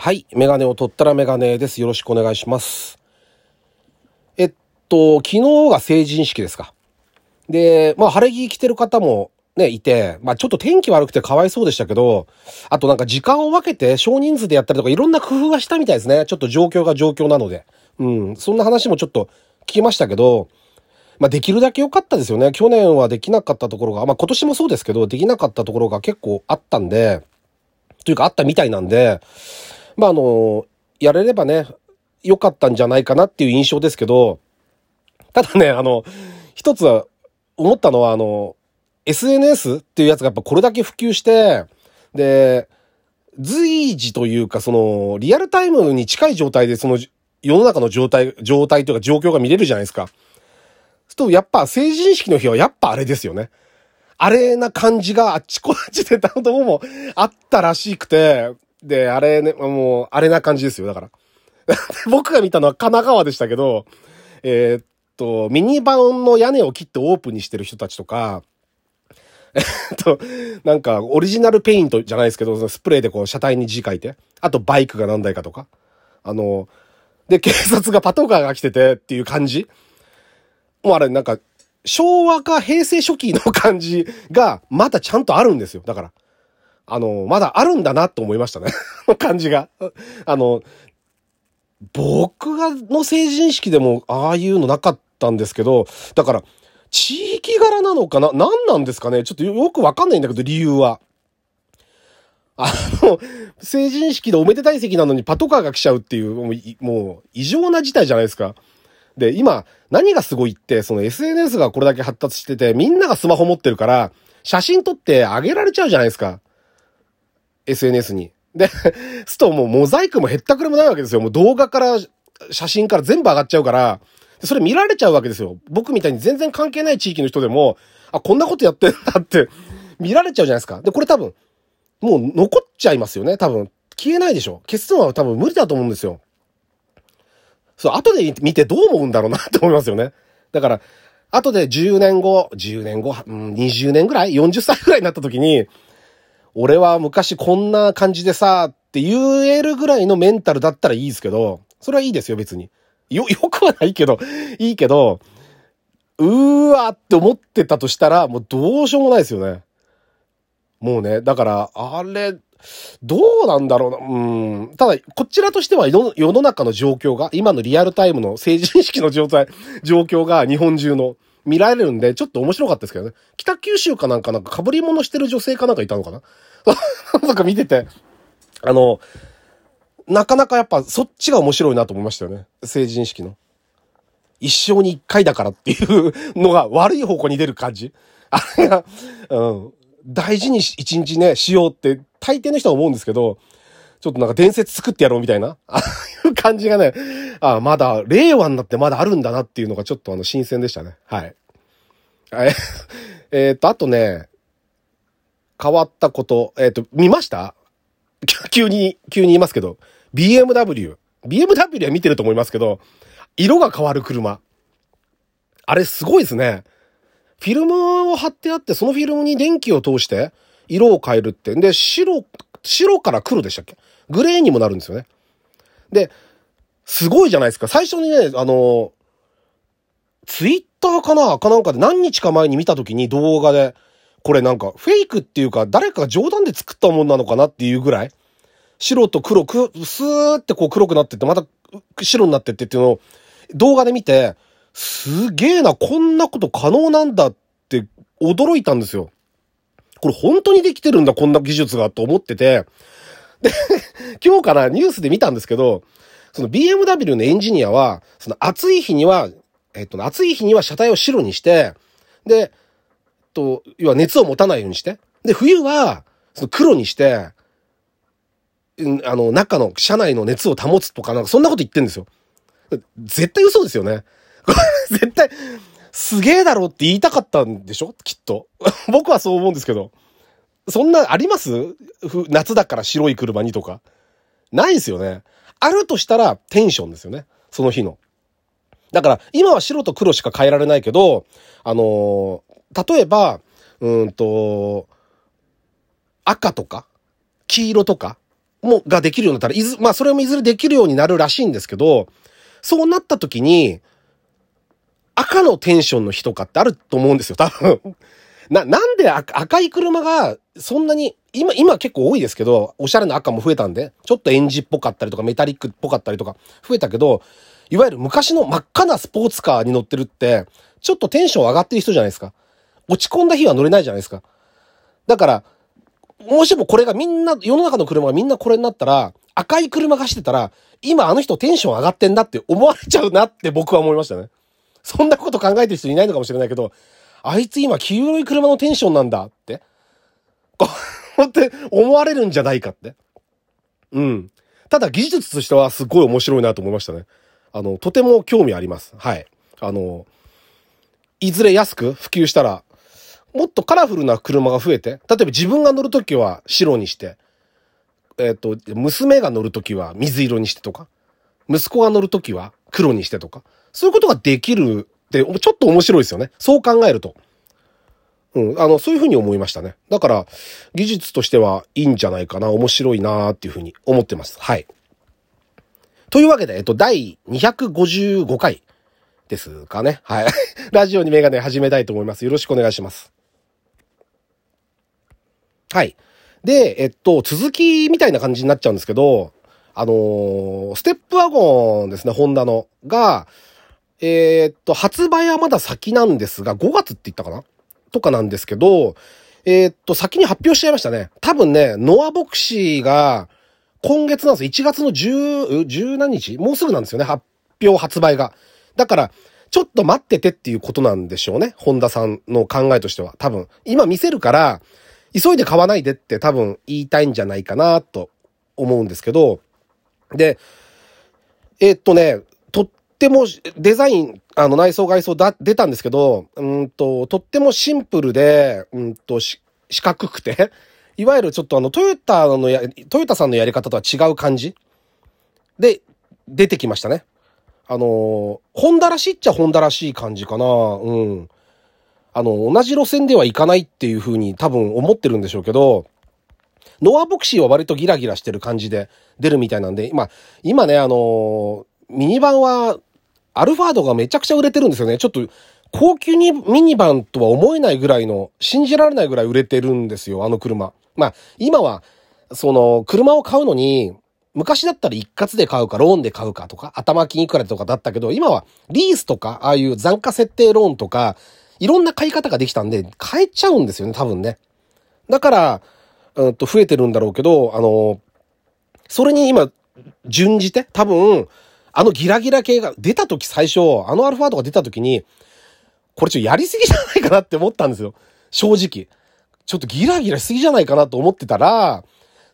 はい。メガネを取ったらメガネです。よろしくお願いします。えっと、昨日が成人式ですか。で、まあ、晴れ着着てる方もね、いて、まあ、ちょっと天気悪くてかわいそうでしたけど、あとなんか時間を分けて少人数でやったりとかいろんな工夫がしたみたいですね。ちょっと状況が状況なので。うん。そんな話もちょっと聞きましたけど、まあ、できるだけ良かったですよね。去年はできなかったところが、まあ、今年もそうですけど、できなかったところが結構あったんで、というかあったみたいなんで、まあ、あの、やれればね、良かったんじゃないかなっていう印象ですけど、ただね、あの、一つ思ったのは、あの、SNS っていうやつがやっぱこれだけ普及して、で、随時というか、その、リアルタイムに近い状態で、その、世の中の状態、状態というか状況が見れるじゃないですか。と、やっぱ成人式の日はやっぱあれですよね。あれな感じがあっちこっちでたとこもあったらしくて、で、あれね、もう、あれな感じですよ、だから。僕が見たのは神奈川でしたけど、えーっと、ミニバンの屋根を切ってオープンにしてる人たちとか、えっと、なんか、オリジナルペイントじゃないですけど、スプレーでこう、車体に字書いて、あとバイクが何台かとか、あの、で、警察がパトカーが来ててっていう感じもうあれ、なんか、昭和か平成初期の感じが、まだちゃんとあるんですよ。だから。あの、まだあるんだなと思いましたね。感じが。あの、僕がの成人式でもああいうのなかったんですけど、だから、地域柄なのかな？何なんですかね？ちょっとよくわかんないんだけど、理由は。あの、成人式でおめでたい席なのにパトカーが来ちゃうっていう、もう、もう異常な事態じゃないですか。で、今、何がすごいって、その SNS がこれだけ発達してて、みんながスマホ持ってるから、写真撮ってあげられちゃうじゃないですか。SNS に。で、すともうモザイクも減ったくれもないわけですよ。もう動画から、写真から全部上がっちゃうから、それ見られちゃうわけですよ。僕みたいに全然関係ない地域の人でも、あ、こんなことやってんだって、見られちゃうじゃないですか。で、これ多分、もう残っちゃいますよね。多分、消えないでしょ。消すのは多分無理だと思うんですよ。そう、後で見てどう思うんだろうなって思いますよね。だから、後で10年後、10年後、うん、20年ぐらい ?40 歳ぐらいになった時に、俺は昔こんな感じでさ、って言えるぐらいのメンタルだったらいいですけど、それはいいですよ、別に。よ、よくはないけど、いいけど、うーわって思ってたとしたら、もうどうしようもないですよね。もうね、だから、あれ、どうなんだろうな。うん。ただ、こちらとしては世世の中の状況が、今のリアルタイムの成人式の状態、状況が日本中の見られるんで、ちょっと面白かったですけどね。北九州かなんかなんか被り物してる女性かなんかいたのかな？なんか見てて、あの、なかなかやっぱそっちが面白いなと思いましたよね。成人式の。一生に一回だからっていうのが悪い方向に出る感じ。あれが、うん。大事にし一日ね、しようって大抵の人は思うんですけど、ちょっとなんか伝説作ってやろうみたいな、ああいう感じがね、ああまだ、令和になってまだあるんだなっていうのがちょっとあの新鮮でしたね。はい。え、えっと、あとね、変わったこと、えーっと、見ました？急に、急に言いますけど、BMW。BMW は見てると思いますけど、色が変わる車。あれすごいですね。フィルムを貼ってあって、そのフィルムに電気を通して、色を変えるって。で、白、白から黒でしたっけ？グレーにもなるんですよね。で、すごいじゃないですか。最初にね、あの、ツイッターかな？かなんかで何日か前に見た時に動画で、これなんかフェイクっていうか誰かが冗談で作ったもんなのかなっていうぐらい、白と黒く、スーってこう黒くなってって、また白になってってっていうのを動画で見て、すげえな、こんなこと可能なんだって驚いたんですよ。これ本当にできてるんだ、こんな技術が、と思ってて。で、今日からニュースで見たんですけど、その BMW のエンジニアは、その暑い日には、えっと、暑い日には車体を白にして、で、と、要は熱を持たないようにして、で、冬は、その黒にして、あの、中の、車内の熱を保つとか、なんかそんなこと言ってんですよ。絶対嘘ですよね。絶対、すげえだろって言いたかったんでしょ？きっと。僕はそう思うんですけど。そんな、あります？夏だから白い車にとか。ないですよね。あるとしたらテンションですよね。その日の。だから、今は白と黒しか変えられないけど、あのー例えば、うんと、赤とか、黄色とか、も、ができるようになったら、いず、まあそれもいずれできるようになるらしいんですけど、そうなった時に、赤のテンションの日とかってあると思うんですよ、多分。な、なんで赤い車がそんなに、今、今結構多いですけど、おしゃれな赤も増えたんで、ちょっとエンジっぽかったりとかメタリックっぽかったりとか増えたけど、いわゆる昔の真っ赤なスポーツカーに乗ってるって、ちょっとテンション上がってる人じゃないですか。落ち込んだ日は乗れないじゃないですか。だから、もしもこれがみんな、世の中の車がみんなこれになったら、赤い車が走ってたら、今あの人テンション上がってんだって思われちゃうなって僕は思いましたね。そんなこと考えてる人いないのかもしれないけど、あいつ今黄色い車のテンションなんだって。こうって思われるんじゃないかって。うん。ただ技術としてはすごい面白いなと思いましたね。あの、とても興味あります。はい。あの、いずれ安く普及したら、もっとカラフルな車が増えて、例えば自分が乗るときは白にして、えっ、ー、と、娘が乗るときは水色にしてとか、息子が乗るときは黒にしてとか、そういうことができるって、ちょっと面白いですよね。そう考えると。うん、あの、そういうふうに思いましたね。だから、技術としてはいいんじゃないかな、面白いなっていうふうに思ってます。はい。というわけで、えっと、第255回ですかね。はい。ラジオにメガネ始めたいと思います。よろしくお願いします。はい。で、えっと、続きみたいな感じになっちゃうんですけど、あのー、ステップワゴンですね、ホンダの。が、えー、っと、発売はまだ先なんですが、5月って言ったかな？とかなんですけど、えー、っと、先に発表しちゃいましたね。多分ね、ノアボクシーが、今月なんですよ。1月の10、10何日？もうすぐなんですよね。発表発売が。だから、ちょっと待っててっていうことなんでしょうね。ホンダさんの考えとしては。多分。今見せるから、急いで買わないでって多分言いたいんじゃないかなと思うんですけど。で、えー、っとね、ってもデザイン、あの内装外装だ、出たんですけど、うんと、とってもシンプルで、うんと、四角くて、いわゆるちょっとあの、トヨタのや、トヨタさんのやり方とは違う感じで、出てきましたね。あの、ホンダらしいっちゃホンダらしい感じかな。うん。あの、同じ路線ではいかないっていう風に多分思ってるんでしょうけど、ノアボクシーは割とギラギラしてる感じで出るみたいなんで、まあ、今ね、あの、ミニバンは、アルファードがめちゃくちゃ売れてるんですよね。ちょっと、高級にミニバンとは思えないぐらいの、信じられないぐらい売れてるんですよ、あの車。まあ、今は、その、車を買うのに、昔だったら一括で買うか、ローンで買うかとか、頭金いくらとかだったけど、今はリースとか、ああいう残価設定ローンとか、いろんな買い方ができたんで、買えちゃうんですよね、多分ね。だから、うんと、増えてるんだろうけど、あの、それに今、準じて、多分、あのギラギラ系が出た時最初、あのアルファードが出た時に、これちょっとやりすぎじゃないかなって思ったんですよ。正直。ちょっとギラギラしすぎじゃないかなと思ってたら、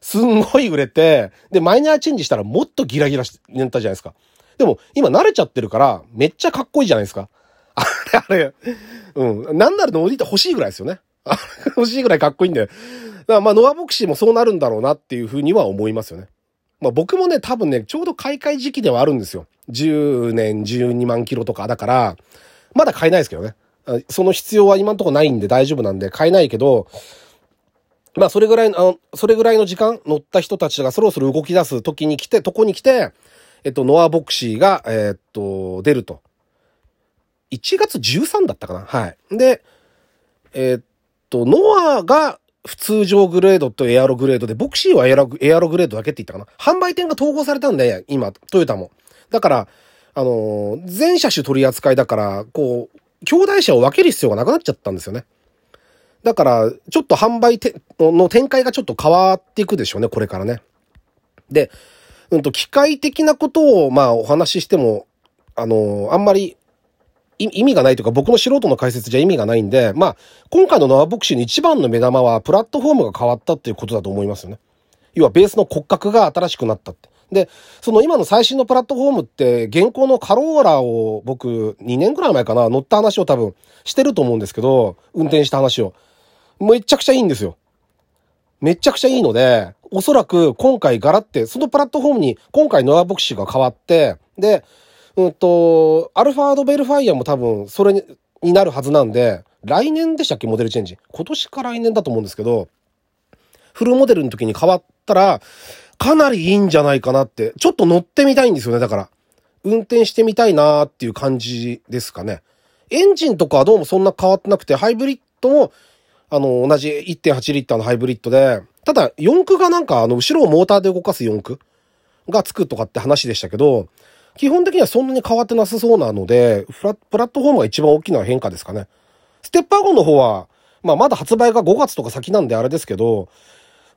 すんごい売れて、で、マイナーチェンジしたらもっとギラギラし、ねったじゃないですか。でも、今慣れちゃってるから、めっちゃかっこいいじゃないですか。あれ、あれ、うん。なんなら乗りて欲しいぐらいですよね。欲しいぐらいかっこいいんで。だからまあ、ノアボクシーもそうなるんだろうなっていうふうには思いますよね。まあ僕もね、多分ね、ちょうど買い替え時期ではあるんですよ。10年12万キロとかだから、まだ買えないですけどね。その必要は今んとこないんで大丈夫なんで買えないけど、まあそれぐらいの、あの、それぐらいの時間乗った人たちがそろそろ動き出す時に来て、とこに来て、えっと、ノアボクシーが、えー、っと、出ると。1月13だったかなはい。で、えー、っと、ノアが普通常グレードとエアログレードで、ボクシーはエアロエアログレードだけって言ったかな販売店が統合されたんで、今、トヨタも。だから、あのー、全車種取り扱いだから、こう、兄弟車を分ける必要がなくなっちゃったんですよね。だから、ちょっと販売ての展開がちょっと変わっていくでしょうね、これからね。で、うんと、機械的なことを、まあ、お話ししても、あの、あんまり、意味がないというか、僕の素人の解説じゃ意味がないんで、まあ、今回のノアボクシーの一番の目玉は、プラットフォームが変わったっていうことだと思いますよね。要は、ベースの骨格が新しくなったって。で、その今の最新のプラットフォームって、現行のカローラを僕2年くらい前かな、乗った話を多分してると思うんですけど、運転した話を。めちゃくちゃいいんですよ。めちゃくちゃいいので、おそらく今回ガラって、そのプラットフォームに今回ノアボクシーが変わって、で、うんと、アルファードベルファイアも多分それにになるはずなんで、来年でしたっけ？モデルチェンジ。今年か来年だと思うんですけど、フルモデルの時に変わったら、かなりいいんじゃないかなって、ちょっと乗ってみたいんですよね、だから。運転してみたいなーっていう感じですかね。エンジンとかはどうもそんな変わってなくて、ハイブリッドも、あの、同じ1.8リッターのハイブリッドで、ただ、四駆がなんか、あの、後ろをモーターで動かす四駆がつくとかって話でしたけど、基本的にはそんなに変わってなさそうなので、プラットフォームが一番大きな変化ですかね。ステッパーゴンの方は、まあ、まだ発売が5月とか先なんであれですけど、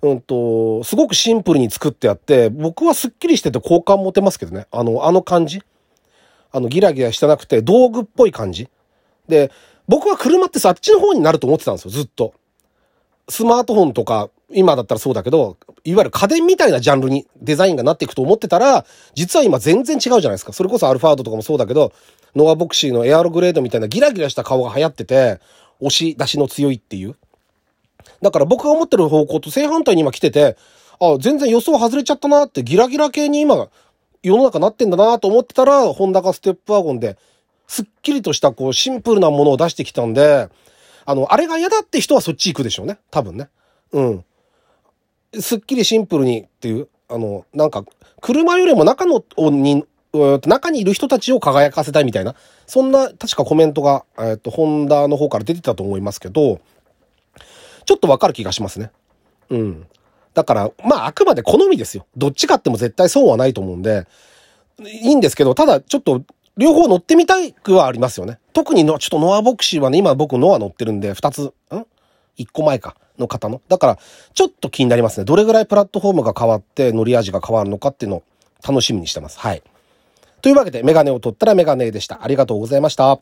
うんと、すごくシンプルに作ってあって、僕はスッキリしてて好感持てますけどね。あの、あの感じ。あの、ギラギラしてなくて、道具っぽい感じ。で、僕は車ってさ、あっちの方になると思ってたんですよ、ずっと。スマートフォンとか、今だったらそうだけど、いわゆる家電みたいなジャンルにデザインがなっていくと思ってたら、実は今全然違うじゃないですか。それこそアルファードとかもそうだけど、ノアボクシーのエアログレードみたいなギラギラした顔が流行ってて、押し出しの強いっていう。だから僕が思ってる方向と正反対に今来てて、あ、全然予想外れちゃったなってギラギラ系に今世の中なってんだなと思ってたら、ホンダがステップワゴンで、すっきりとしたこうシンプルなものを出してきたんで、あの、あれが嫌だって人はそっち行くでしょうね。多分ね。うん。すっきりシンプルにっていう、あの、なんか、車よりも中の、に、中にいる人たちを輝かせたいみたいな、そんな、確かコメントが、えっと、ホンダの方から出てたと思いますけど、ちょっとわかる気がしますね。うん。だから、まあ、あくまで好みですよ。どっちかっても絶対損はないと思うんで、いいんですけど、ただ、ちょっと、両方乗ってみたいくはありますよね。特にの、ちょっとノアボクシーはね、今僕ノア乗ってるんで、二つ、ん？一個前か。の方の。だから、ちょっと気になりますね。どれぐらいプラットフォームが変わって、乗り味が変わるのかっていうのを楽しみにしてます。はい。というわけで、メガネを取ったらメガネでした。ありがとうございました。